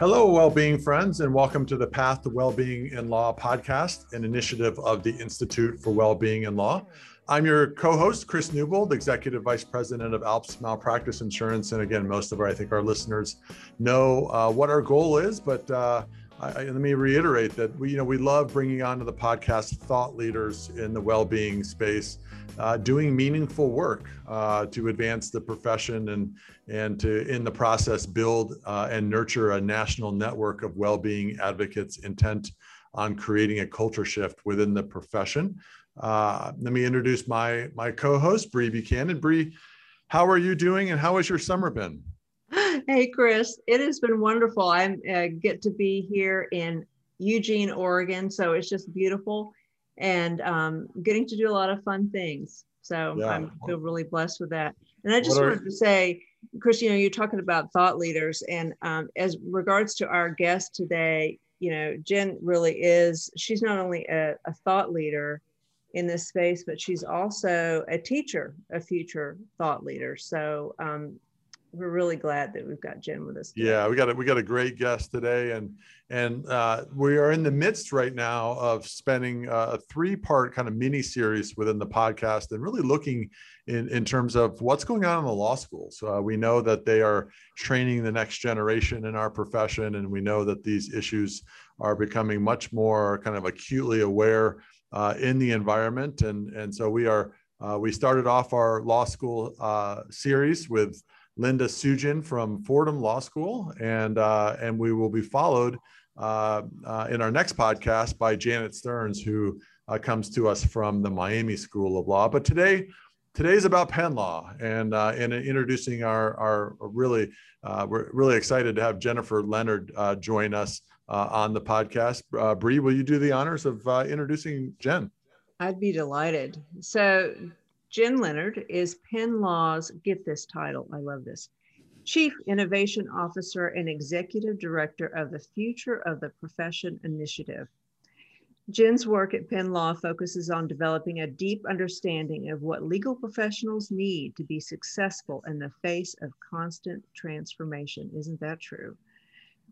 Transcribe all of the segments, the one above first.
Hello, well-being friends, and welcome to the Path to Wellbeing in Law podcast, an initiative of the Institute for Wellbeing in Law. I'm your co-host, Chris Newbold, Executive Vice President of ALPS Malpractice Insurance. And again, most of our, I think, our listeners know uh, what our goal is, but uh, I, let me reiterate that we, you know, we love bringing onto the podcast thought leaders in the well-being space uh, doing meaningful work uh, to advance the profession and and to in the process build uh, and nurture a national network of well-being advocates intent on creating a culture shift within the profession. Uh, let me introduce my my co-host Bree Buchanan. Bree, how are you doing, and how has your summer been? Hey, Chris, it has been wonderful. I uh, get to be here in Eugene, Oregon, so it's just beautiful and um, getting to do a lot of fun things. So yeah. I feel really blessed with that. And I just wanted to say, Chris, you know, you're talking about thought leaders, and um, as regards to our guest today, you know, Jen really is. She's not only a, a thought leader in this space, but she's also a teacher, a future thought leader. So um, we're really glad that we've got Jen with us. Today. Yeah, we got a, we got a great guest today, and and uh, we are in the midst right now of spending a three part kind of mini series within the podcast, and really looking in in terms of what's going on in the law schools. Uh, we know that they are training the next generation in our profession, and we know that these issues are becoming much more kind of acutely aware uh, in the environment, and and so we are. Uh, we started off our law school uh, series with Linda Sugin from Fordham Law School, and uh, and we will be followed uh, uh, in our next podcast by Janet Stearns, who uh, comes to us from the Miami School of Law. But today, today's about Penn Law, and uh, in introducing our our really we're really excited to have Jennifer Leonard join us on the podcast. Bree, will you do the honors of introducing Jen? I'd be delighted. So Jen Leonard is Penn Law's, get this title, I love this, Chief Innovation Officer and Executive Director of the Future of the Profession Initiative. Jen's work at Penn Law focuses on developing a deep understanding of what legal professionals need to be successful in the face of constant transformation. Isn't that true?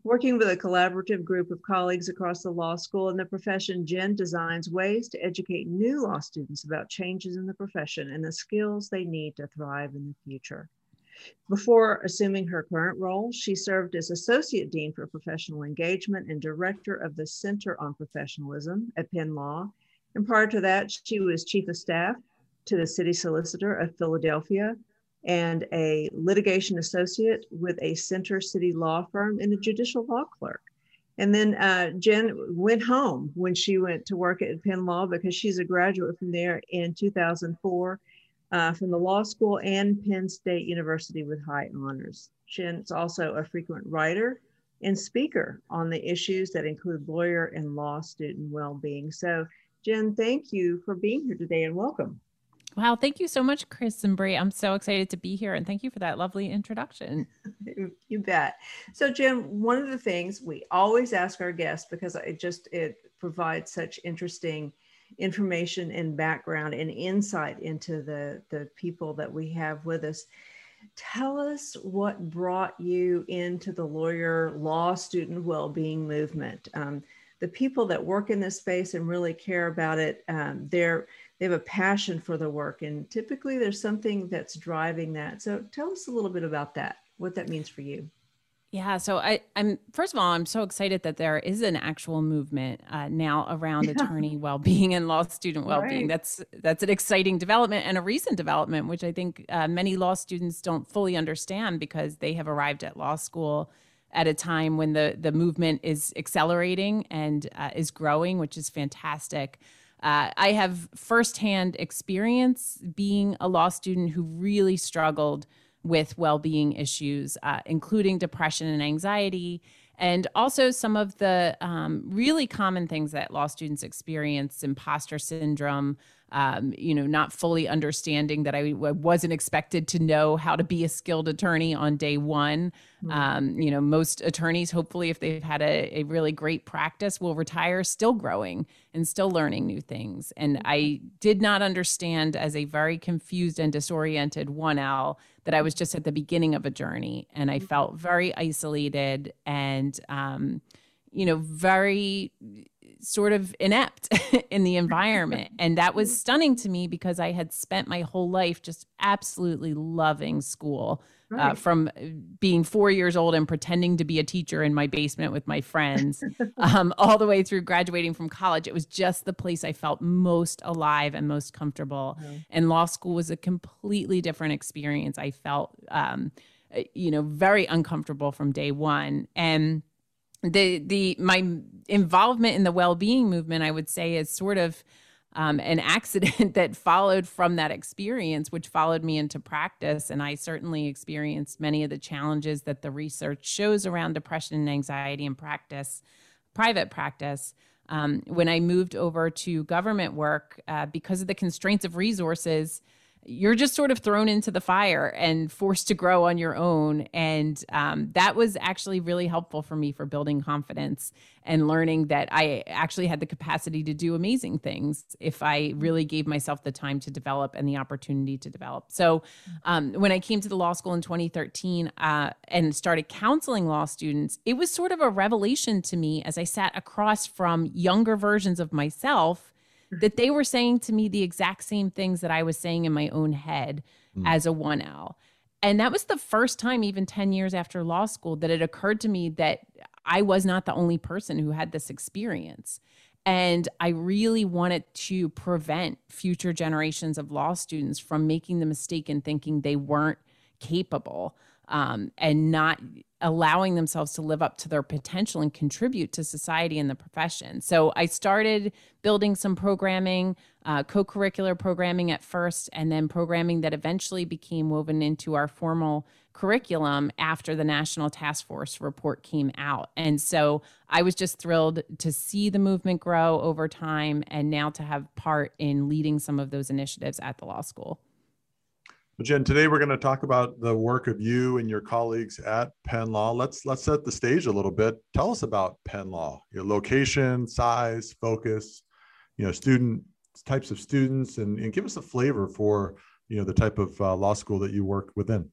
Working with a collaborative group of colleagues across the law school and the profession, Jen designs ways to educate new law students about changes in the profession and the skills they need to thrive in the future. Before assuming her current role, she served as Associate Dean for Professional Engagement and Director of the Center on Professionalism at Penn Law. And prior to that, she was Chief of Staff to the City Solicitor of Philadelphia and a litigation associate with a center city law firm and a judicial law clerk. And then uh, Jen went home when she went to work at Penn Law because she's a graduate from there in 2004 uh, from the law school and Penn State University with high honors. Jen's also a frequent writer and speaker on the issues that include lawyer and law student well-being. So Jen, thank you for being here today and welcome. Wow, thank you so much, Chris and Bree. I'm so excited to be here and thank you for that lovely introduction. you bet. So, Jim, one of the things we always ask our guests because it just it provides such interesting information and background and insight into the the people that we have with us. Tell us what brought you into the lawyer law student well-being movement. Um, the people that work in this space and really care about it, um, they're they have a passion for the work and typically there's something that's driving that so tell us a little bit about that what that means for you yeah so I, i'm first of all i'm so excited that there is an actual movement uh, now around yeah. attorney well-being and law student well-being right. that's that's an exciting development and a recent development which i think uh, many law students don't fully understand because they have arrived at law school at a time when the the movement is accelerating and uh, is growing which is fantastic uh, I have firsthand experience being a law student who really struggled with well being issues, uh, including depression and anxiety, and also some of the um, really common things that law students experience imposter syndrome, um, you know, not fully understanding that I wasn't expected to know how to be a skilled attorney on day one. Mm-hmm. Um, you know, most attorneys, hopefully, if they've had a, a, really great practice, will retire still growing and still learning new things. And mm-hmm. I did not understand as a very confused and disoriented 1L that I was just at the beginning of a journey and I mm-hmm. felt very isolated and, um, you know, very sort of inept in the environment. And that was stunning to me because I had spent my whole life just absolutely loving school. Uh, right. Uh, from being four years old and pretending to be a teacher in my basement with my friends, um, all the way through graduating from college. It was just the place I felt most alive and most comfortable. Mm-hmm. And law school was a completely different experience. I felt, um, uh, you know, very uncomfortable from day one. And the the my involvement in the well-being movement i would say is sort of um, an accident that followed from that experience which followed me into practice. And i certainly experienced many of the challenges that the research shows around depression and anxiety in practice private practice. Um, when i moved over to government work uh, because of the constraints of resources you're just sort of thrown into the fire and forced to grow on your own. And um, that was actually really helpful for me for building confidence and learning that I actually had the capacity to do amazing things if I really gave myself the time to develop and the opportunity to develop. So um, when I came to the law school in 2013 uh, and started counseling law students, it was sort of a revelation to me as I sat across from younger versions of myself that they were saying to me the exact same things that I was saying in my own head mm. as a 1L. And that was the first time, even 10 years after law school, that it occurred to me that I was not the only person who had this experience. And I really wanted to prevent future generations of law students from making the mistake in thinking they weren't capable um, and not allowing themselves to live up to their potential and contribute to society and the profession. So I started building some programming, uh, co curricular programming at first, and then programming that eventually became woven into our formal curriculum after the National Task Force report came out. And so I was just thrilled to see the movement grow over time and now to have part in leading some of those initiatives at the law school. Jen, today we're going to talk about the work of you and your colleagues at Penn Law. Let's let's set the stage a little bit. Tell us about Penn Law, your location, size, focus, you know, student types of students, and, and give us a flavor for you know the type of uh, law school that you work within.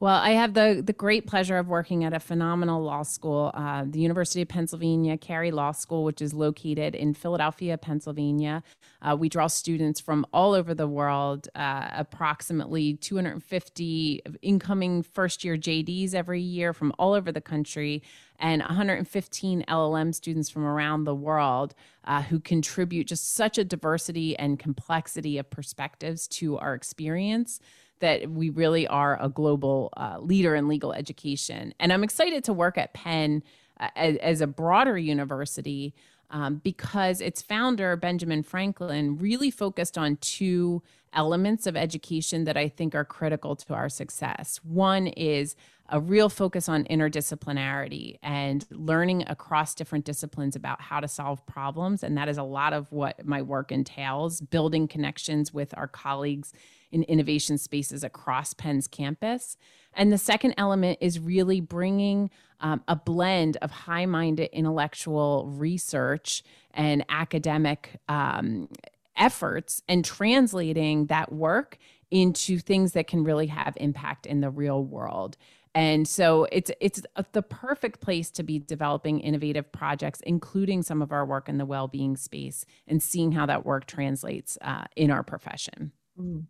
Well, I have the the great pleasure of working at a phenomenal law school, uh, the University of Pennsylvania Carey Law School, which is located in Philadelphia, Pennsylvania. Uh, we draw students from all over the world, uh, approximately 250 incoming first year JDs every year from all over the country, and 115 LLM students from around the world uh, who contribute just such a diversity and complexity of perspectives to our experience that we really are a global uh, leader in legal education. And I'm excited to work at Penn uh, as, as, a broader university um, because its founder, Benjamin Franklin, really focused on two elements of education that I think are critical to our success. One is a real focus on interdisciplinarity and learning across different disciplines about how to solve problems. And that is a lot of what my work entails building connections with our colleagues in innovation spaces across Penn's campus. And the second element is really bringing um, a blend of high minded intellectual research and academic um, efforts and translating that work into things that can really have impact in the real world. And so it's it's the perfect place to be developing innovative projects, including some of our work in the well-being space, and seeing how that work translates uh, in our profession. Mm.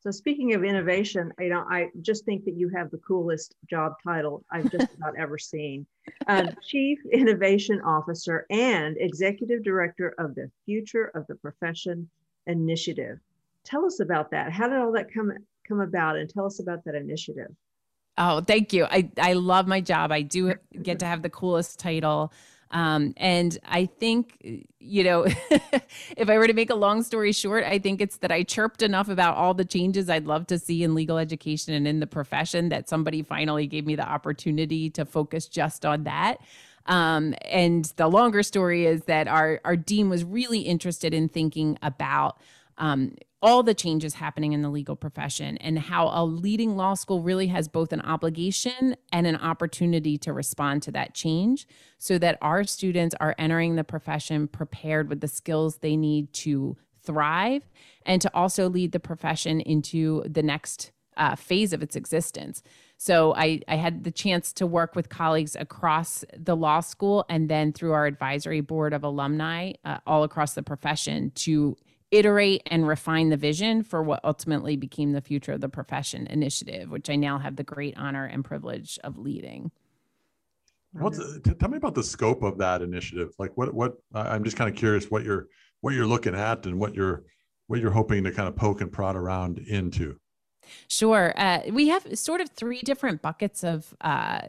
So speaking of innovation, you know, I just think that you have the coolest job title I've just about ever seen. Uh, Chief Innovation Officer and Executive Director of the Future of the Profession Initiative. Tell us about that. How did all that come come about? And tell us about that initiative. Oh, thank you. I, I love my job. I do get to have the coolest title. Um, and I think, you know, if I were to make a long story short, I think it's that I chirped enough about all the changes I'd love to see in legal education and in the profession that somebody finally gave me the opportunity to focus just on that. Um, and the longer story is that our, our dean was really interested in thinking about um, all the changes happening in the legal profession and how a leading law school really has both an obligation and an opportunity to respond to that change so that our students are entering the profession prepared with the skills they need to thrive and to also lead the profession into the next uh, phase of its existence. So I, I had the chance to work with colleagues across the law school and then through our advisory board of alumni uh, all across the profession to iterate and refine the vision for what ultimately became the Future of the Profession initiative, which I now have the great honor and privilege of leading. What's, tell me about the scope of that initiative. Like what what I'm just kind of curious what you're what you're looking at and what you're what you're hoping to kind of poke and prod around into. Sure. Uh, we have sort of three different buckets of uh,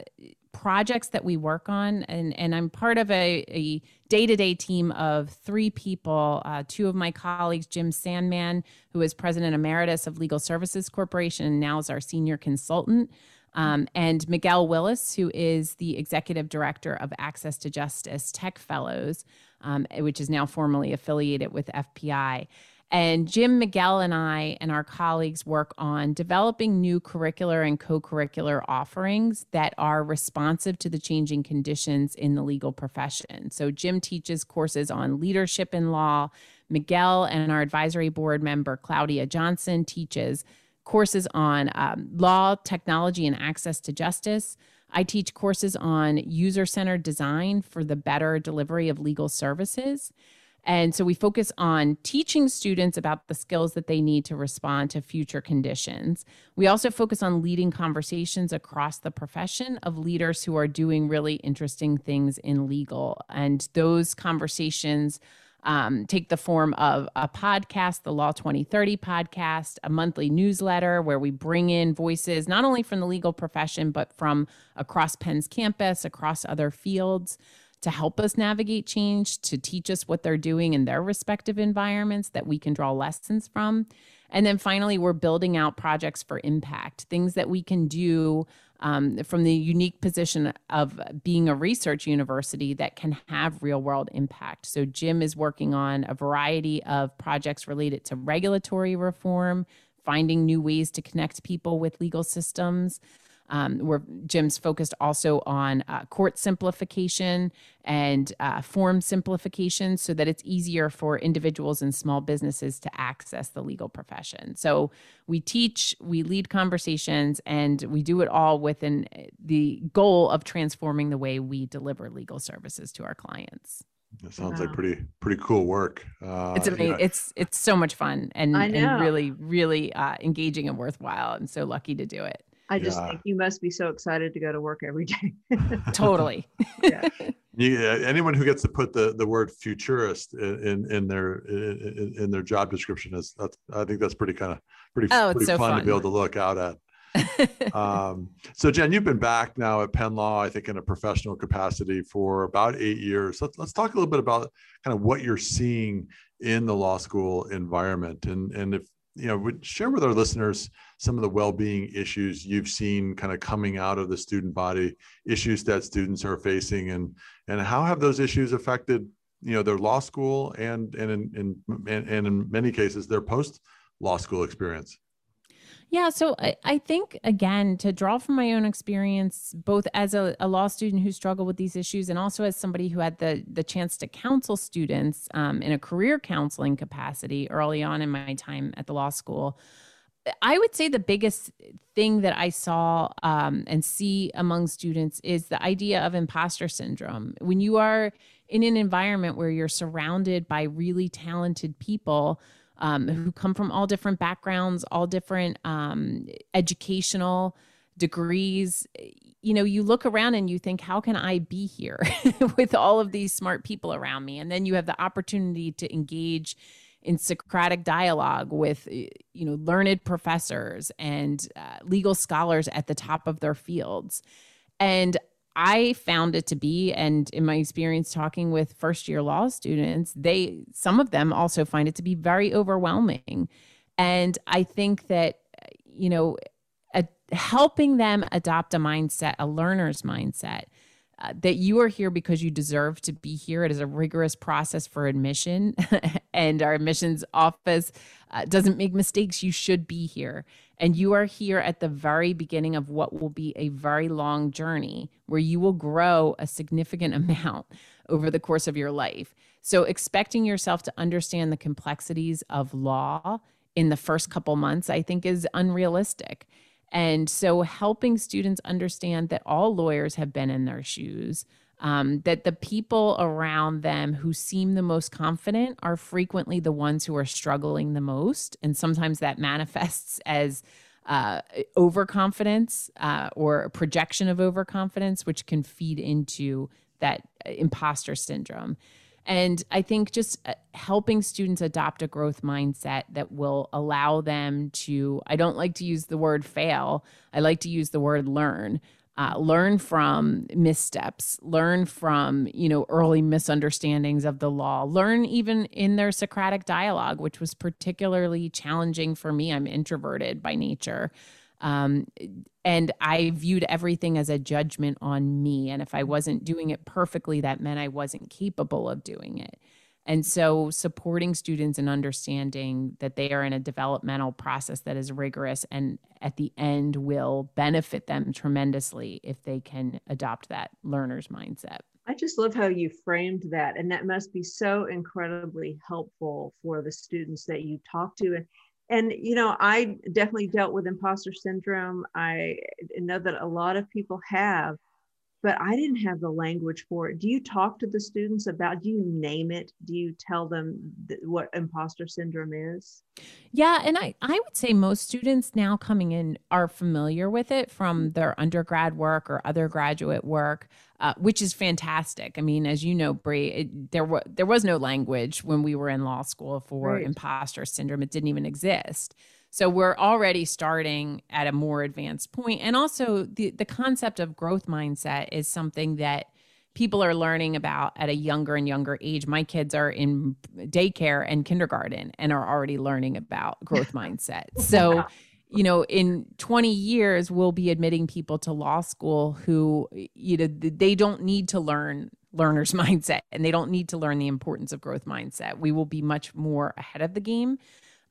projects that we work on, and, and I'm part of a, a day-to-day team of three people. Uh, two of my colleagues, Jim Sandman, who is president emeritus of Legal Services Corporation, and now is our senior consultant. Um, and Miguel Willis, who is the executive director of Access to Justice Tech Fellows, um, which is now formally affiliated with FPI. And Jim Miguel and I and our colleagues work on developing new curricular and co curricular offerings that are responsive to the changing conditions in the legal profession. So, Jim teaches courses on leadership in law. Miguel and our advisory board member, Claudia Johnson, teaches courses on um, law, technology, and access to justice. I teach courses on user centered design for the better delivery of legal services. And so we focus on teaching students about the skills that they need to respond to future conditions. We also focus on leading conversations across the profession of leaders who are doing really interesting things in legal. And those conversations um, take the form of a podcast, the Law 2030 podcast, a monthly newsletter where we bring in voices not only from the legal profession, but from across Penn's campus, across other fields to help us navigate change, to teach us what they're doing in their respective environments that we can draw lessons from. And then finally, we're building out projects for impact, things that we can do um, from the unique position of being a research university that can have real world impact. So, Jim is working on a variety of projects related to regulatory reform, finding new ways to connect people with legal systems um, where Jim's focused also on uh, court simplification and uh, form simplification so that it's easier for individuals and small businesses to access the legal profession. So we teach, we lead conversations, and we do it all within the goal of transforming the way we deliver legal services to our clients. That sounds wow. like pretty pretty cool work. Uh, it's amazing. Yeah. It's it's so much fun and, and really really uh, engaging and worthwhile. And so lucky to do it. I just yeah. think you must be so excited to go to work every day. totally. yeah. yeah. Anyone who gets to put the, the word futurist in, in their in, in their job description is that's I think that's pretty kind of pretty, oh, pretty so fun, fun, to be able to look out at. um, so Jen, you've been back now at Penn Law, I think in a professional capacity for about eight years. Let's, let's talk a little bit about kind of what you're seeing in the law school environment and, and if you know would share with our listeners some of the well-being issues you've seen kind of coming out of the student body issues that students are facing and and how have those issues affected you know their law school and and in, in and in many cases their post law school experience yeah, so I, I, think again to draw from my own experience, both as a, a, law student who struggled with these issues, and also as somebody who had the the chance to counsel students um, in a career counseling capacity early on in my time at the law school. I would say the biggest thing that I saw um, and see among students is the idea of imposter syndrome. When you are in an environment where you're surrounded by really talented people um, who come from all different backgrounds, all different um, educational degrees. You know, you look around and you think, how can I be here with all of these smart people around me? And then you have the opportunity to engage in Socratic dialogue with, you know, learned professors and uh, legal scholars at the top of their fields. And I found it to be, and in my experience talking with first year law students, they, some of them also find it to be very overwhelming. And I think that, you know, a, helping them adopt a mindset, a learner's mindset, uh, that you are here because you deserve to be here. It is a rigorous process for admission, and our admissions office uh, doesn't make mistakes. You should be here. And you are here at the very beginning of what will be a very long journey where you will grow a significant amount over the course of your life. So, expecting yourself to understand the complexities of law in the first couple months, I think, is unrealistic. And so, helping students understand that all lawyers have been in their shoes, um, that the people around them who seem the most confident are frequently the ones who are struggling the most. And sometimes that manifests as uh, overconfidence uh, or a projection of overconfidence, which can feed into that imposter syndrome. And I think just uh, helping students adopt a growth mindset that will allow them to, I don't like to use the word fail, I like to use the word learn. Uh, learn from missteps learn from you know early misunderstandings of the law learn even in their socratic dialogue which was particularly challenging for me i'm introverted by nature um, and I viewed everything as a judgment on me. And if I wasn't doing it perfectly, that meant I wasn't capable of doing it. And so, supporting students and understanding that they are in a developmental process that is rigorous and at the end will benefit them tremendously if they can adopt that learner's mindset. I just love how you framed that. And that must be so incredibly helpful for the students that you talk to. And and you know i definitely dealt with imposter syndrome i know that a lot of people have but i didn't have the language for it do you talk to the students about do you name it do you tell them th- what imposter syndrome is yeah and i i would say most students now coming in are familiar with it from their undergrad work or other graduate work uh, which is fantastic. I mean, as you know, Bree, it, there was there was no language when we were in law school for right. imposter syndrome. It didn't even exist. So we're already starting at a more advanced point, and also the the concept of growth mindset is something that people are learning about at a younger and younger age. My kids are in daycare and kindergarten and are already learning about growth mindset. So you know, in 20 years, we'll be admitting people to law school who, you know, they don't need to learn learner's mindset and they don't need to learn the importance of growth mindset. We will be much more ahead of the game.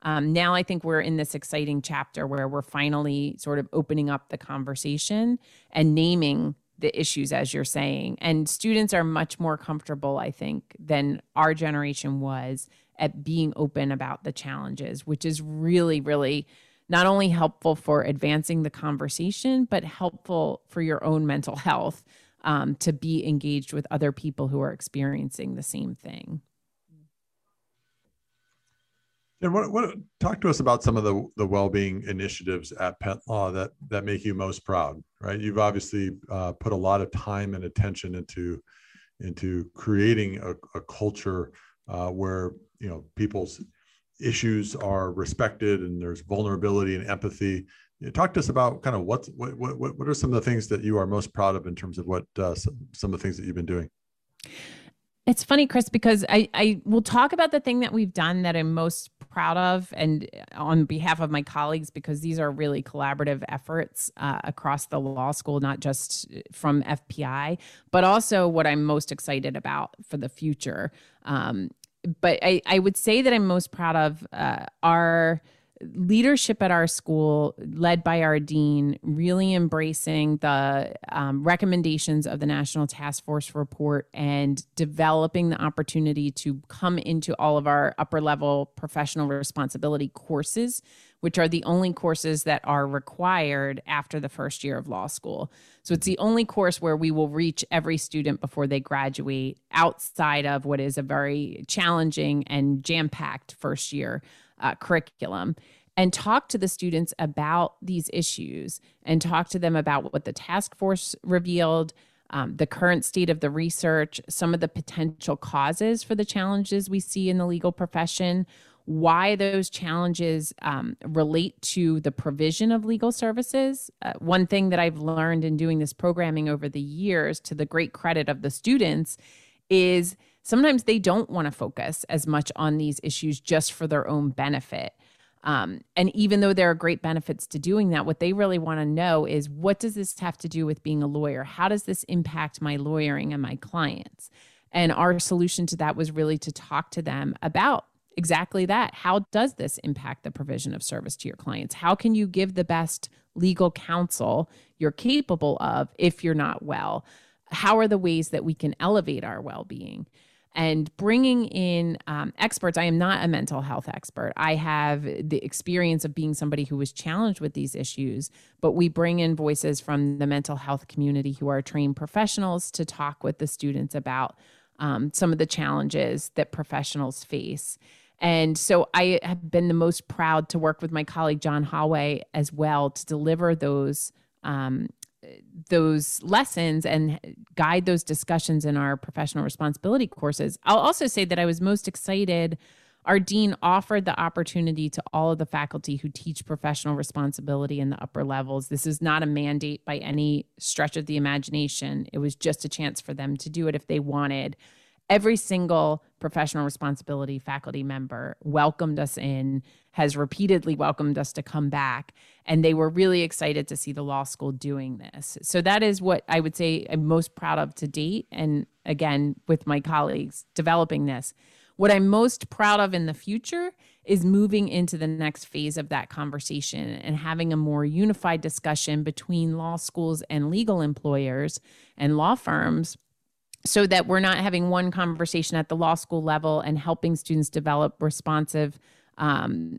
Um, now I think we're in this exciting chapter where we're finally sort of opening up the conversation and naming the issues, as you're saying. And students are much more comfortable, I think, than our generation was at being open about the challenges, which is really, really not only helpful for advancing the conversation, but helpful for your own mental health um, to be engaged with other people who are experiencing the same thing. And what, what talk to us about some of the, the well-being initiatives at Penn Law that that make you most proud, right? You've obviously uh, put a lot of time and attention into into creating a, a culture uh, where you know people's issues are respected and there's vulnerability and empathy. Talk to us about kind of what's, what, what, what are some of the things that you are most proud of in terms of what uh, some, some of the things that you've been doing? It's funny, Chris, because I, I will talk about the thing that we've done that I'm most proud of, and on behalf of my colleagues, because these are really collaborative efforts uh, across the law school, not just from FPI, but also what I'm most excited about for the future. Um, but I, I would say that I'm most proud of uh, our leadership at our school, led by our dean, really embracing the um, recommendations of the National Task Force report and developing the opportunity to come into all of our upper level professional responsibility courses which are the only courses that are required after the first year of law school. So it's the only course where we will reach every student before they graduate outside of what is a very challenging and jam packed first year uh, curriculum. And talk to the students about these issues and talk to them about what the task force revealed, um, the current state of the research, some of the potential causes for the challenges we see in the legal profession, why those challenges um, relate to the provision of legal services. Uh, one thing that I've learned in doing this programming over the years, to the great credit of the students, is sometimes they don't want to focus as much on these issues just for their own benefit. Um, and even though there are great benefits to doing that, what they really want to know is what does this have to do with being a lawyer? How does this impact my lawyering and my clients? And our solution to that was really to talk to them about exactly that. How does this impact the provision of service to your clients? How can you give the best legal counsel you're capable of if you're not well? How are the ways that we can elevate our well being? And bringing in um, experts. I am not a mental health expert. I have the experience of being somebody who was challenged with these issues, but we bring in voices from the mental health community who are trained professionals to talk with the students about um, some of the challenges that professionals face. And so I have been the most proud to work with my colleague John Hollway as well to deliver those um, those lessons and guide those discussions in our professional responsibility courses. I'll also say that I was most excited. Our dean offered the opportunity to all of the faculty who teach professional responsibility in the upper levels. This is not a mandate by any stretch of the imagination. It was just a chance for them to do it if they wanted every single professional responsibility faculty member welcomed us in, has repeatedly welcomed us to come back. And they were really excited to see the law school doing this. So that is what I would say I'm most proud of to date. And again, with my colleagues developing this. What I'm most proud of in the future is moving into the next phase of that conversation and having a more unified discussion between law schools and legal employers and law firms so that we're not having one conversation at the law school level and helping students develop responsive um,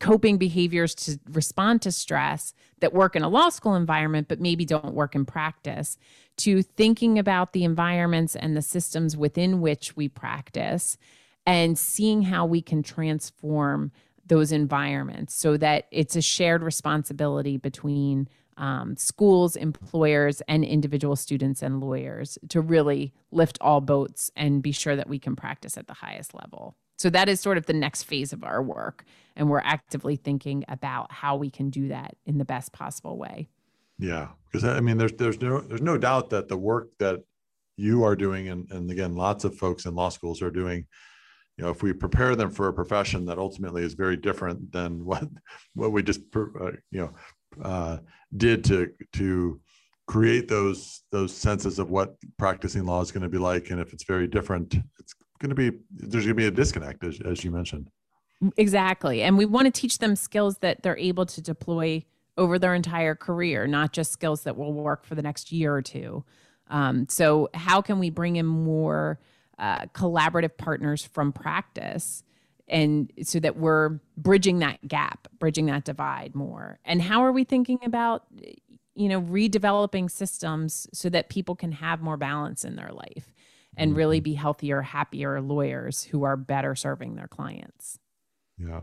coping behaviors to respond to stress that work in a law school environment but maybe don't work in practice to thinking about the environments and the systems within which we practice and seeing how we can transform those environments so that it's a shared responsibility between um, schools, employers, and individual students and lawyers to really lift all boats and be sure that we can practice at the highest level. So that is sort of the next phase of our work. And we're actively thinking about how we can do that in the best possible way. Yeah. Because I mean, there's there's no there's no doubt that the work that you are doing and, and again lots of folks in law schools are doing you know if we prepare them for a profession that ultimately is very different than what what we just uh, you know uh, did to to create those those senses of what practicing law is going to be like. And if it's very different it's going to be there's going to be a disconnect as, as you mentioned. Exactly. And we want to teach them skills that they're able to deploy over their entire career not just skills that will work for the next year or two. Um, so how can we bring in more uh, collaborative partners from practice and so that we're bridging that gap bridging that divide more. And how are we thinking about you know redeveloping systems so that people can have more balance in their life and mm-hmm. really be healthier happier lawyers who are better serving their clients? Yeah.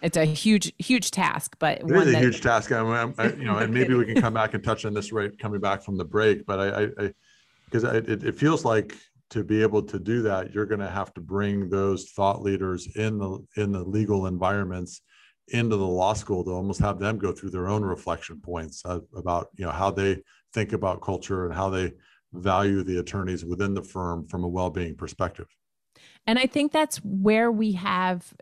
It's a huge huge task but it is a that- huge task I, mean, I, you know and maybe we can come back and touch on this right coming back from the break but i i because it, it feels like to be able to do that, you're going to have to bring those thought leaders in the in the legal environments into the law school to almost have them go through their own reflection points about you know how they think about culture and how they value the attorneys within the firm from a well-being perspective. And I think that's where we have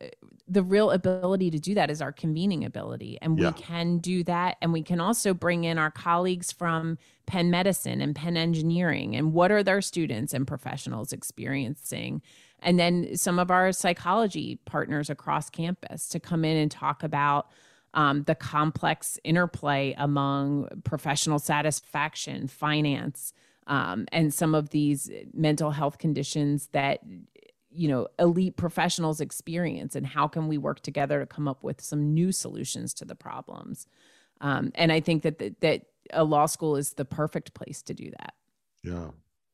the real ability to do that is our convening ability. And yeah. we can do that. And we can also bring in our colleagues from Penn Medicine and Penn Engineering and what are their students and professionals experiencing. And then some of our psychology partners across campus to come in and talk about um, the complex interplay among professional satisfaction, finance, um, and some of these mental health conditions that you know elite professionals experience and how can we work together to come up with some new solutions to the problems. Um, and i think that the, that a law school is the perfect place to do that. Yeah.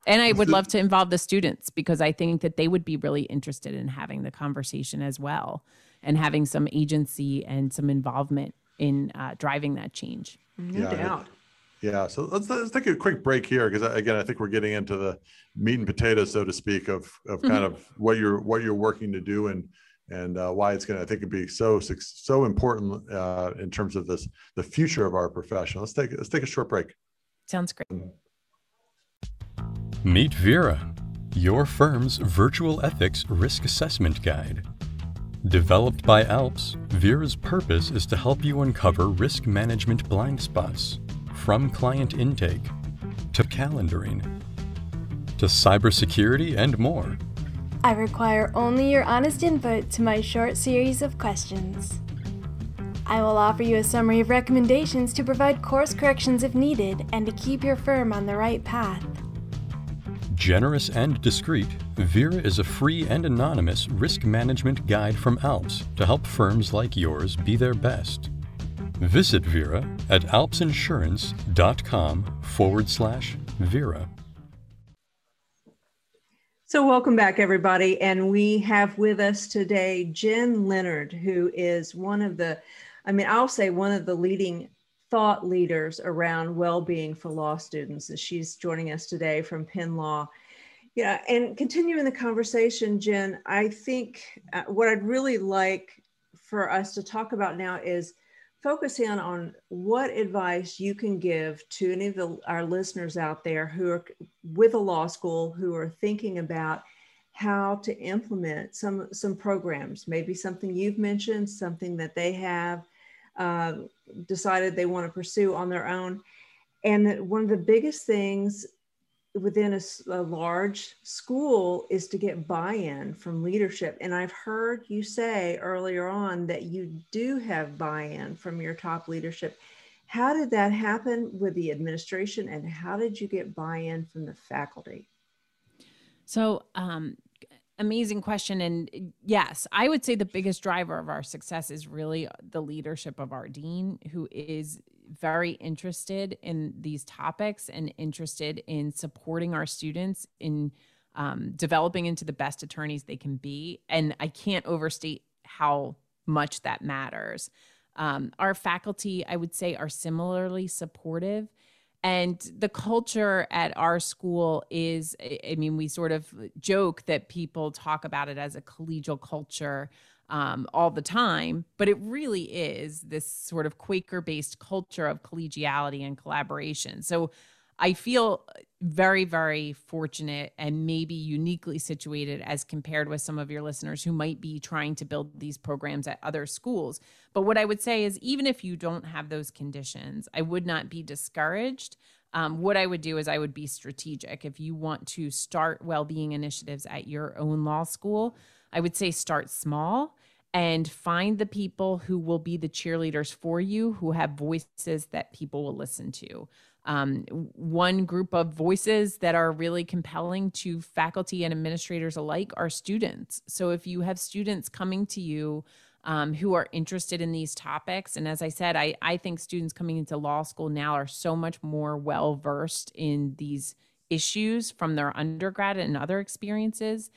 And i would love to involve the students because i think that they would be really interested in having the conversation as well and having some agency and some involvement in uh, driving that change. No yeah, doubt yeah, so let's, let's take a quick break here because again, I think we're getting into the meat and potatoes, so to speak, of of kind mm-hmm. of what you're what you're working to do and and uh, why it's going to I think it'd be so so important uh, in terms of this the future of our profession. Let's take let's take a short break. Sounds great. Meet Vera, your firm's virtual ethics risk assessment guide. Developed by ALPS, Vera's purpose is to help you uncover risk management blind spots from client intake to calendaring to cybersecurity and more. I require only your honest input to my short series of questions. I will offer you a summary of recommendations to provide course corrections if needed and to keep your firm on the right path. Generous and discreet, Vera is a free and anonymous risk management guide from ALPS to help firms like yours be their best. Visit Vera at alpsinsurance.com forward slash Vera. So, welcome back, everybody. And we have with us today Jen Leonard, who is one of the, I mean, I'll say one of the leading thought leaders around well-being for law students. And she's joining us today from Penn Law. Yeah, and continuing the conversation, Jen, I think uh, what I'd really like for us to talk about now is focusing in on what advice you can give to any of the, our listeners out there who are with a law school who are thinking about how to implement some some programs maybe something you've mentioned something that they have uh, decided they want to pursue on their own. And that one of the biggest things within a, a, large school is to get buy-in from leadership and i've heard you say earlier on that you do have buy-in from your top leadership how did that happen with the administration and how did you get buy-in from the faculty so um, amazing question. And yes, I would say the biggest driver of our success is really the leadership of our dean, who is very interested in these topics and interested in supporting our students in um, developing into the best attorneys they can be. And I can't overstate how much that matters. Um, our faculty, I would say, are similarly supportive. And the culture at our school is, I mean, we sort of joke that people talk about it as a collegial culture um, all the time, but it really is this sort of Quaker based culture of collegiality and collaboration. So I feel very, very fortunate and maybe uniquely situated as compared with some of your listeners who might be trying to build these programs at other schools. But what I would say is, even if you don't have those conditions, I would not be discouraged. Um, what I would do is I would be strategic. If you want to start well being initiatives at your own law school, I would say start small and find the people who will be the cheerleaders for you, who have voices that people will listen to um, one group of voices that are really compelling to faculty and administrators alike are students. So if you have students coming to you um, who are interested in these topics, and as I said, I, I think students coming into law school now are so much more well versed in these issues from their undergrad and other experiences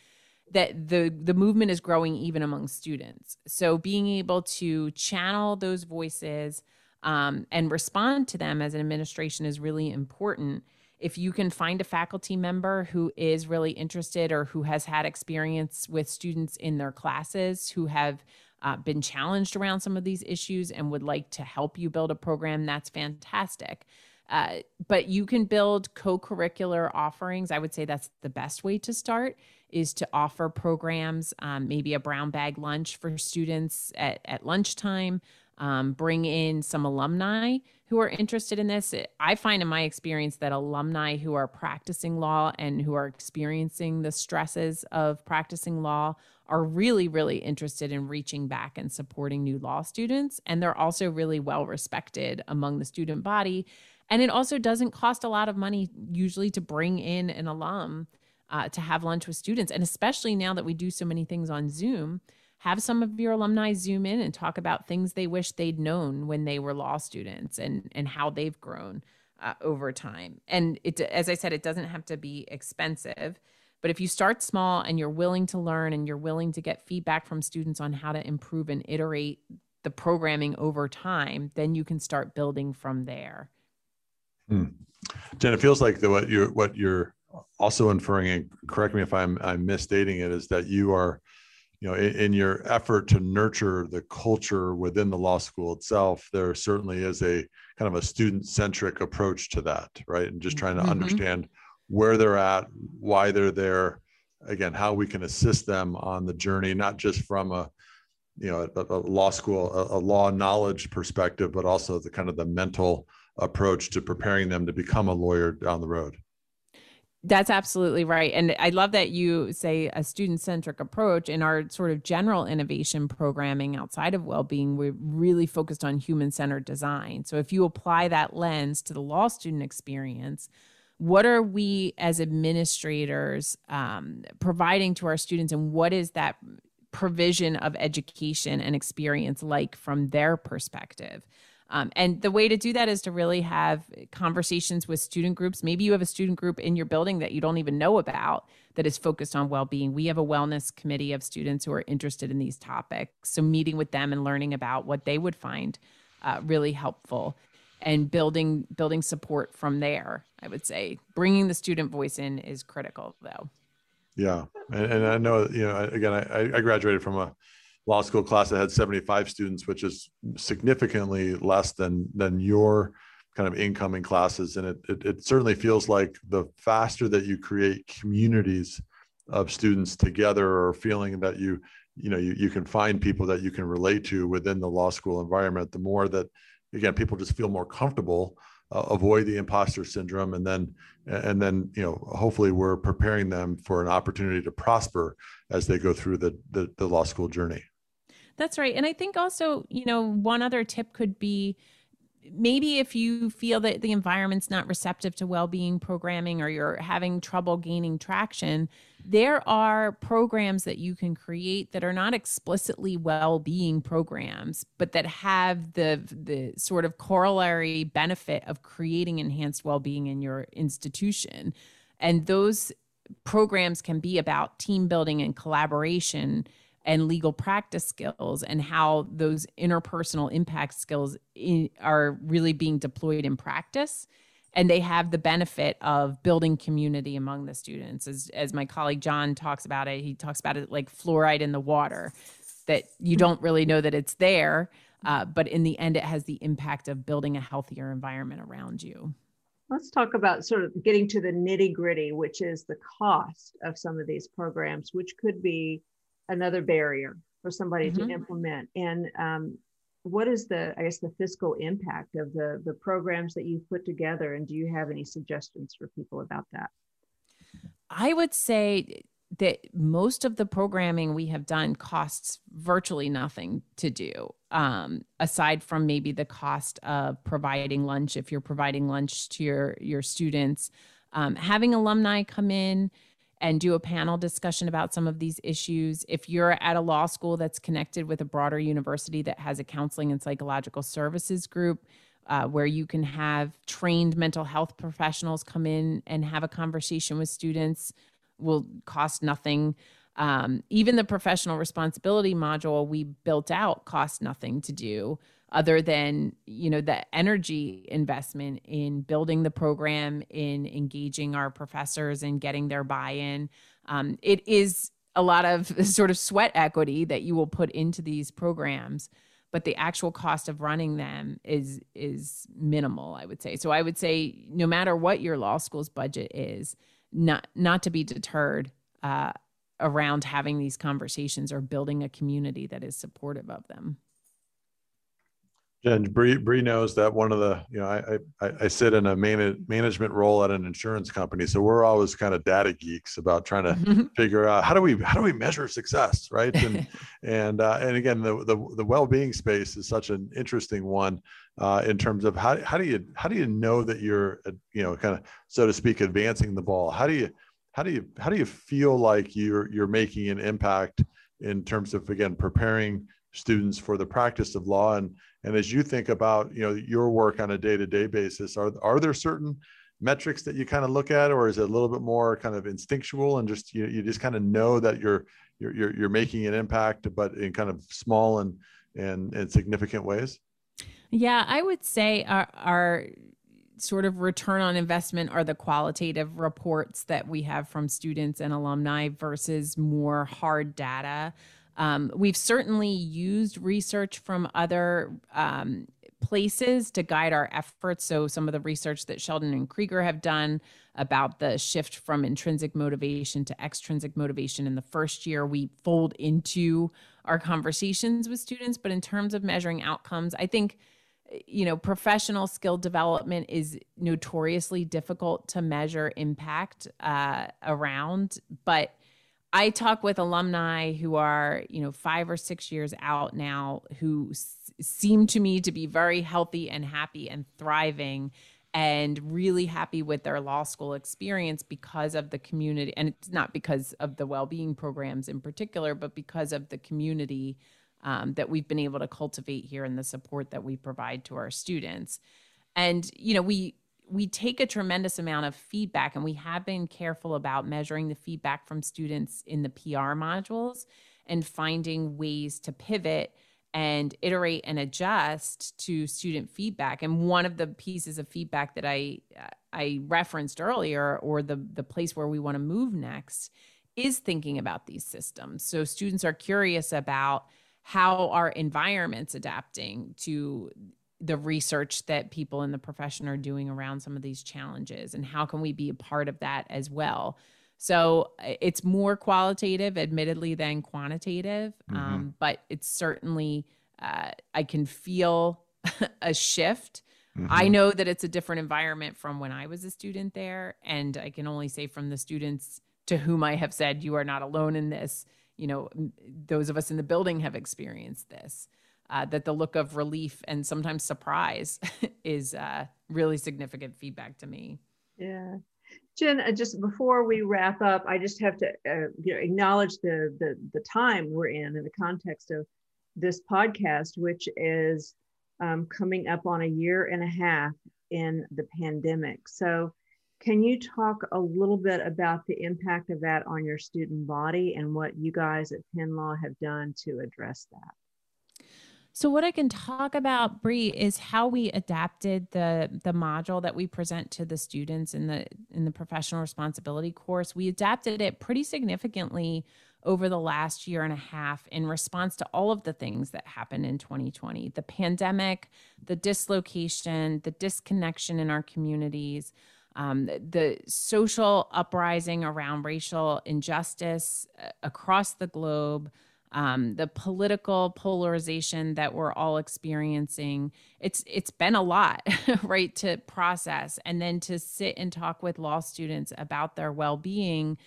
that the the movement is growing even among students. So being able to channel those voices um, and respond to them as an administration is really important. If you can find a faculty member who is really interested or who has had experience with students in their classes who have uh, been challenged around some of these issues and would like to help you build a program, that's fantastic. Uh, but you can build co-curricular offerings. I would say that's the best way to start is to offer programs, um, maybe a brown bag lunch for students at, at lunchtime, um, bring in some alumni who are interested in this. I find in my experience that alumni who are practicing law and who are experiencing the stresses of practicing law are really, really interested in reaching back and supporting new law students. And they're also really well respected among the student body. And it also doesn't cost a lot of money usually to bring in an alum uh, to have lunch with students. And especially now that we do so many things on Zoom, have some of your alumni zoom in and talk about things they wish they'd known when they were law students and and how they've grown uh, over time. And it, as I said, it doesn't have to be expensive. But if you start small and you're willing to learn and you're willing to get feedback from students on how to improve and iterate the programming over time, then you can start building from there. Hmm. Jen, it feels like the, what you're what you're also inferring, and correct me if I'm I'm misstating it, is that you are you know in, in, your effort to nurture the culture within the law school itself there certainly is a kind of a student centric approach to that right and just trying to mm-hmm. understand where they're at why they're there again how we can assist them on the journey not just from a you know a, a law school a, a, law knowledge perspective but also the kind of the mental approach to preparing them to become a lawyer down the road that's absolutely right. And I love that you say a student centric approach in our sort of general innovation programming outside of well being. We're really focused on human centered design. So if you apply that lens to the law student experience, what are we as administrators um, providing to our students, and what is that provision of education and experience like from their perspective? Um, and the way to do that is to really have conversations with student groups. Maybe you have a student group in your building that you don't even know about that is focused on well being. We have a wellness committee of students who are interested in these topics. So, meeting with them and learning about what they would find uh, really helpful and building building support from there i would say bringing the student voice in is critical though yeah and, and i know you know again I, I graduated from a law school class that had 75 students, which is significantly less than than your kind of incoming classes. And it, it, it certainly feels like the faster that you create communities of students together or feeling that you you know you, you can find people that you can relate to within the law school environment the more that again people just feel more comfortable uh, avoid the imposter syndrome and then and then you know hopefully we're preparing them for an opportunity to prosper as they go through the, the, the law school journey that's right. And I think also, you know, one other tip could be maybe if you feel that the environment's not receptive to well-being programming or you're having trouble gaining traction there are programs that you can create that are not explicitly well-being programs but that have the the sort of corollary benefit of creating enhanced well-being in your institution and those programs can be about team building and collaboration and legal practice skills and how those interpersonal impact skills in, are really being deployed in practice. And they have the benefit of building community among the students. As as my colleague John talks about it he talks about it like fluoride in the water that you don't really know that it's there uh, but in the end it has the impact of building a healthier environment around you. Let's talk about sort of getting to the nitty gritty which is the cost of some of these programs which could be another barrier for somebody mm-hmm. to implement. And um, what is the i guess the fiscal impact of the the programs that you've put together? And do you have any suggestions for people about that? I would say that most of the programming we have done costs virtually nothing to do um, aside from maybe the cost of providing lunch if you're providing lunch to your your students. Um, having alumni come in and do a panel discussion about some of these issues. If you're at a law school that's connected with a broader university that has a counseling and psychological services group, uh, where you can have trained mental health professionals come in and have a conversation with students, will cost nothing. Um, even the professional responsibility module we built out cost nothing to do other than you know the energy investment in building the program in engaging our professors and getting their buy-in. Um, it is a lot of sort of sweat equity that you will put into these programs but the actual cost of running them is is minimal i would say. So i would say no matter what your law school's budget is not not to be deterred uh, around having these conversations or building a community that is supportive of them and Bree, Bree knows that one of the, you know, I, I, I sit in a man, management role at an insurance company. So we're always kind of data geeks about trying to figure out how do we, how do we measure success? Right. And, and, uh, and again, the, the, the well-being space is such an interesting one uh, in terms of how, how do you, how do you know that you're, uh, you know, kind of, so to speak, advancing the ball? How do you, how do you, how do you feel like you're, you're making an impact in terms of, again, preparing students for the practice of law and and as you think about you know your work on a day-to-day basis are are there certain metrics that you kind of look at or is it a little bit more kind of instinctual and just you, you just kind of know that you're you're you're making an impact but in kind of small and and and significant ways? Yeah i would say our, our sort of return on investment are the qualitative reports that we have from students and alumni versus more hard data um, we've certainly used research from other um, places to guide our efforts. So, some of the research that Sheldon and Krieger have done about the shift from intrinsic motivation to extrinsic motivation in the first year, we fold into our conversations with students. But in terms of measuring outcomes, I think you know, professional skill development is notoriously difficult to measure impact uh, around. But I talk with alumni who are, you know, five or six years out now who s- seem to me to be very healthy and happy and thriving and really happy with their law school experience because of the community. And it's not because of the well being programs in particular, but because of the community um, that we've been able to cultivate here and the support that we provide to our students. And, you know, we, we take a tremendous amount of feedback and we have been careful about measuring the feedback from students in the PR modules and finding ways to pivot and iterate and adjust to student feedback. And one of the pieces of feedback that I I referenced earlier or the the place where we want to move next is thinking about these systems. So students are curious about how our environment's adapting to the research that people in the profession are doing around some of these challenges and how can we be a part of that as well so it's more qualitative admittedly than quantitative mm-hmm. um, but it's certainly uh, i can feel a shift mm-hmm. i know that it's a different environment from when i was a student there and i can only say from the students to whom i have said you are not alone in this you know those of us in the building have experienced this uh, that the look of relief and sometimes surprise is uh, really significant feedback to me. Yeah. Jen uh, just before we wrap up i just have to uh, you know, acknowledge the, the the time we're in in the context of this podcast which is um, coming up on a year and a half in the pandemic. So can you talk a little bit about the impact of that on your student body and what you guys at Penn Law have done to address that? So what I can talk about, Bree, is how we adapted the the module that we present to the students in the in the professional responsibility course. We adapted it pretty significantly over the last year and a half in response to all of the things that happened in 2020 the pandemic, the dislocation, the disconnection in our communities, um, the social uprising around racial injustice uh, across the globe, um, the political polarization that we're all experiencing. It's it's been a lot, right, to process, and then to sit and talk with law students about their well-being.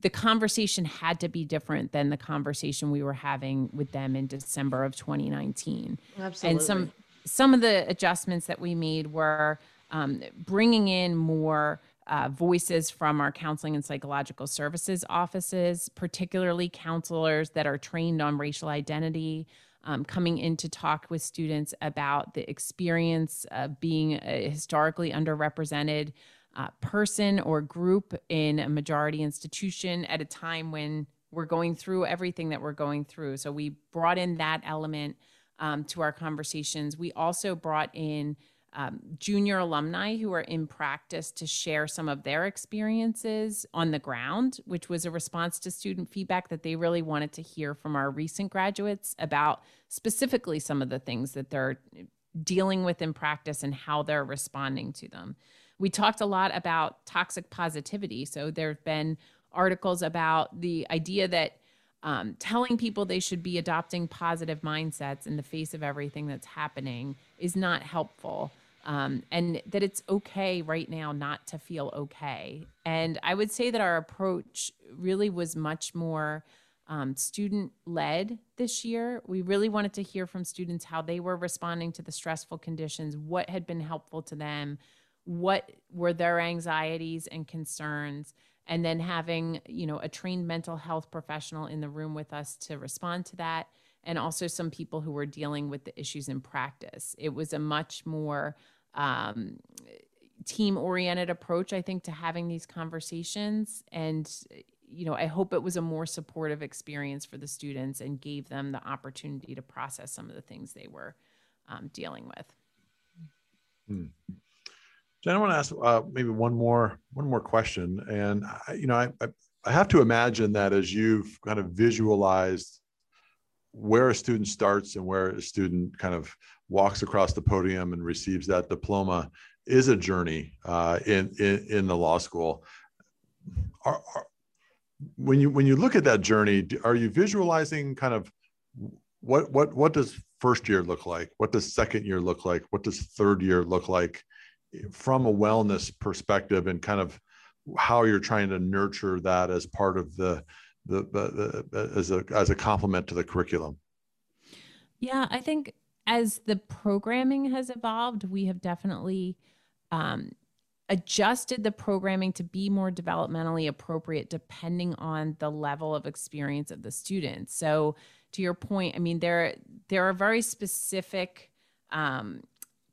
The conversation had to be different than the conversation we were having with them in December of 2019. Absolutely. And some some of the adjustments that we made were um, bringing in more uh, voices from our counseling and psychological services offices, particularly counselors that are trained on racial identity, um, coming in to talk with students about the experience of being a historically underrepresented uh, person or group in a majority institution at a time when we're going through everything that we're going through. So we brought in that element um, to our conversations. We also brought in um, junior alumni who are in practice to share some of their experiences on the ground, which was a response to student feedback that they really wanted to hear from our recent graduates about specifically some of the things that they're dealing with in practice and how they're responding to them. We talked a lot about toxic positivity. So there have been articles about the idea that um, telling people they should be adopting positive mindsets in the face of everything that's happening is not helpful um, and that it's okay right now not to feel okay. And I would say that our approach really was much more um, student led this year. We really wanted to hear from students how they were responding to the stressful conditions, what had been helpful to them, what were their anxieties and concerns and then having you know a trained mental health professional in the room with us to respond to that and also some people who were dealing with the issues in practice it was a much more um, team oriented approach, I think, to having these conversations. And, you know, I hope it was a more supportive experience for the students and gave them the opportunity to process some of the things they were um, dealing with. Hmm. Jen, I want to ask uh, maybe one more one more question, and I, you know, I, I I have to imagine that as you've kind of visualized where a student starts and where a student kind of walks across the podium and receives that diploma is a journey uh, in, in, in the law school. Are, are, when you when you look at that journey, are you visualizing kind of what what what does first year look like? What does second year look like? What does third year look like from a wellness perspective and kind of how you're trying to nurture that as part of the the, the, the as a as a complement to the curriculum? Yeah, I think as the programming has evolved, we have definitely um, adjusted the programming to be more developmentally appropriate depending on the level of experience of the students. So to your point, I mean there there are very specific um,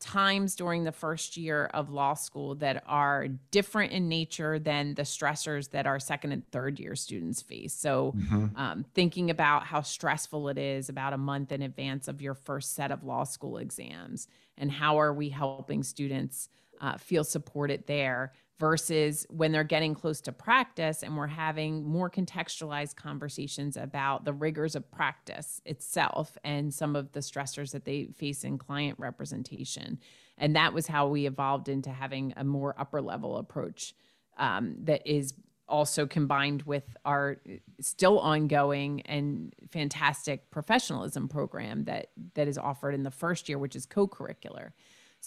times during the first year of law school that are different in nature than the stressors that our second and third year students face. So, mm-hmm. um, thinking about how stressful it is about a month in advance of your first set of law school exams, and how are we helping students uh, feel supported there versus when they're getting close to practice and we're having more contextualized conversations about the rigors of practice itself and some of the stressors that they face in client representation. And that was how we evolved into having a more upper level approach um, that is also combined with our still ongoing and fantastic professionalism program that that is offered in the first year which is co-curricular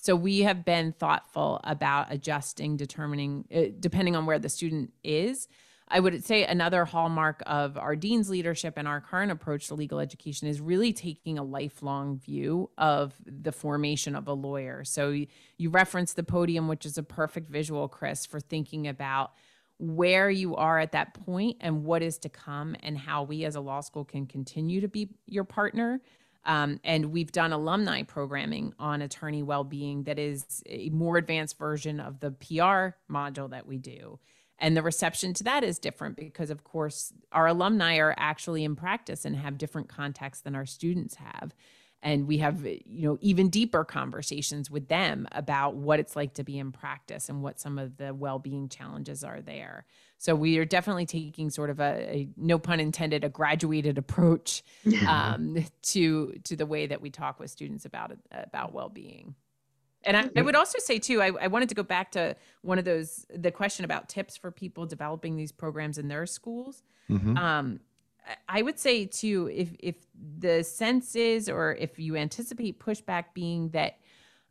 so we have been thoughtful about adjusting, determining, uh, depending on where the student is. I would say another hallmark of our dean's leadership and our current approach to legal education is really taking a lifelong view of the formation of a lawyer. So you, you referenced the podium, which is a perfect visual, Chris, for thinking about where you are at that point and what is to come and how we as a law school can continue to be your partner um, and we've done alumni programming on attorney well-being that is a more advanced version of the PR module that we do. And the reception to that is different because, of course, our alumni are actually in practice and have different contexts than our students have and we have you know even deeper conversations with them about what it's like to be in practice and what some of the well-being challenges are there so we are definitely taking sort of a, a no pun intended a graduated approach um, to to the way that we talk with students about about well-being. And I, I, would also say too I, I wanted to go back to one of those the question about tips for people developing these programs in their schools. Mm-hmm. um, I would say too, if if the sense is, or if you anticipate pushback being that,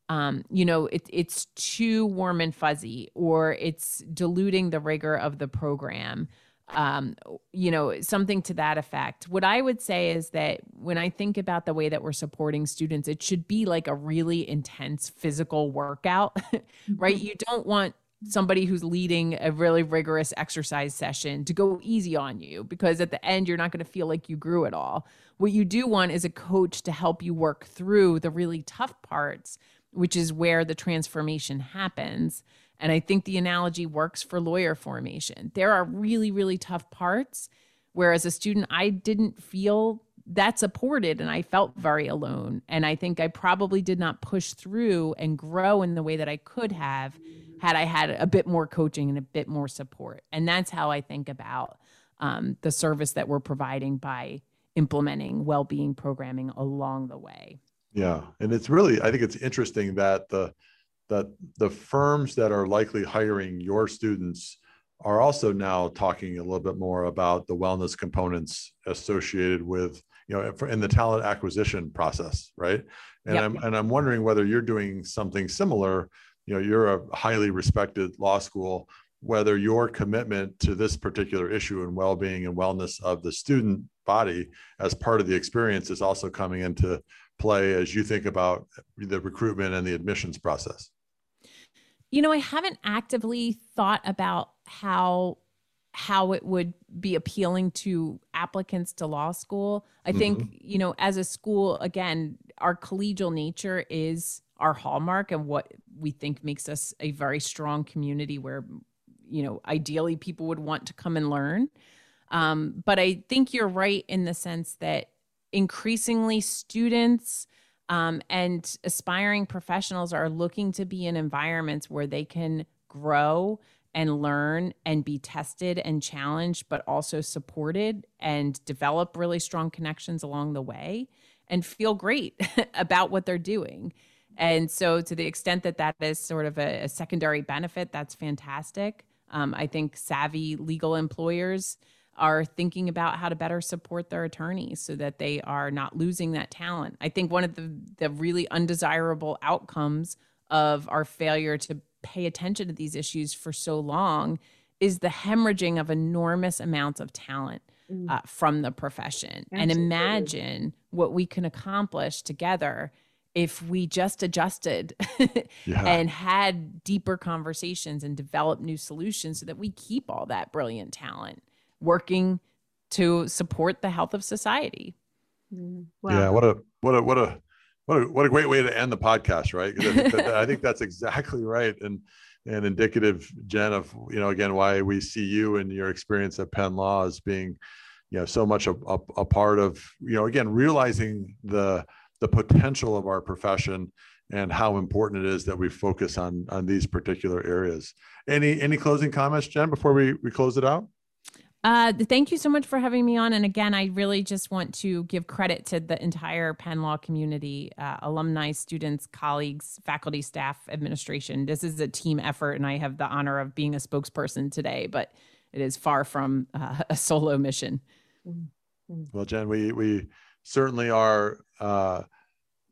um, you know, it, it's too warm and fuzzy, or it's diluting the rigor of the program, um, you know, something to that effect. What I would say is that when I think about the way that we're supporting students, it should be like a really intense physical workout, right? Mm-hmm. You don't want somebody who's leading a really rigorous exercise session to go easy on you because at the end you're not going to feel like you grew at all. What you do want is a coach to help you work through the really tough parts, which is where the transformation happens. And I think the analogy works for lawyer formation. There are really, really tough parts where as a student I didn't feel that supported and I felt very alone. And I think I probably did not push through and grow in the way that I could have had I had a bit more coaching and a bit more support. And that's how I think about um, the service that we're providing by implementing well-being programming along the way. Yeah, and it's really I think it's interesting that the that the firms that are likely hiring your students are also now talking a little bit more about the wellness components associated with you know in the talent acquisition process right and yep. i'm and i'm wondering whether you're doing something similar you know you're a highly respected law school whether your commitment to this particular issue and well-being and wellness of the student body as part of the experience is also coming into play as you think about the recruitment and the admissions process you know i haven't actively thought about how how it would be appealing to applicants to law school. I mm-hmm. think, you know, as a school, again, our collegial nature is our hallmark and what we think makes us a very strong community where, you know, ideally people would want to come and learn. Um, but I think you're right in the sense that increasingly students um, and aspiring professionals are looking to be in environments where they can grow and learn and be tested and challenged, but also supported and develop really strong connections along the way and feel great about what they're doing. And so, to the extent that that is sort of a, a secondary benefit, that's fantastic. Um, I think savvy legal employers are thinking about how to better support their attorneys so that they are not losing that talent. I think one of the, the really undesirable outcomes of our failure to pay attention to these issues for so long is the hemorrhaging of enormous amounts of talent mm. uh, from the profession. Absolutely. And imagine what we can accomplish together if we just adjusted yeah. and had deeper conversations and developed new solutions so that we keep all that brilliant talent working to support the health of society. Mm, wow. Yeah, what a what a what a what a what a great way to end the podcast, right? I think, I think that's exactly right, and and indicative, Jen, of you know again why we see you and your experience at Penn Law as being, you know, so much a, a, a part of you know again realizing the the potential of our profession and how important it is that we focus on on these particular areas. Any any closing comments, Jen, before we we close it out? Uh, thank you so much for having me on. And again, I really just want to give credit to the entire Penn Law community, uh, alumni, students, colleagues, faculty, staff, administration. This is a team effort, and I have the honor of being a spokesperson today, but it is far from uh, a solo mission. Well, Jen, we we certainly are. Uh,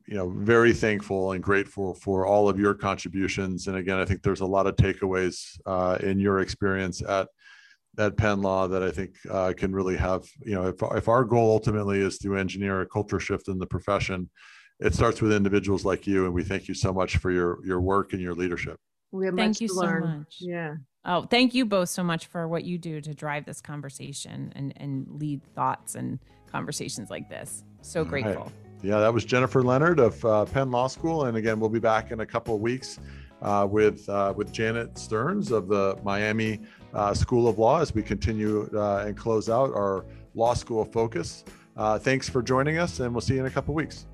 you know, very thankful and grateful for all of your contributions. And again, I think there's a lot of takeaways uh, in your experience at at Penn Law that I think uh, can really have, you know, if, if our goal ultimately is to engineer a culture shift in the profession, it starts with individuals like you. And we thank you so much for your your work and your leadership. We have thank you so learn. much. Yeah. Oh, thank you both so much for what you do to drive this conversation and, and lead thoughts and conversations like this. So grateful. Right. Yeah, that was Jennifer Leonard of uh, Penn Law School. And again, we'll be back in a couple of weeks uh, with uh, with Janet Stearns of the Miami uh, School of Law as we continue uh, and close out our law school focus. Uh, thanks for joining us, and we'll see you in a couple weeks.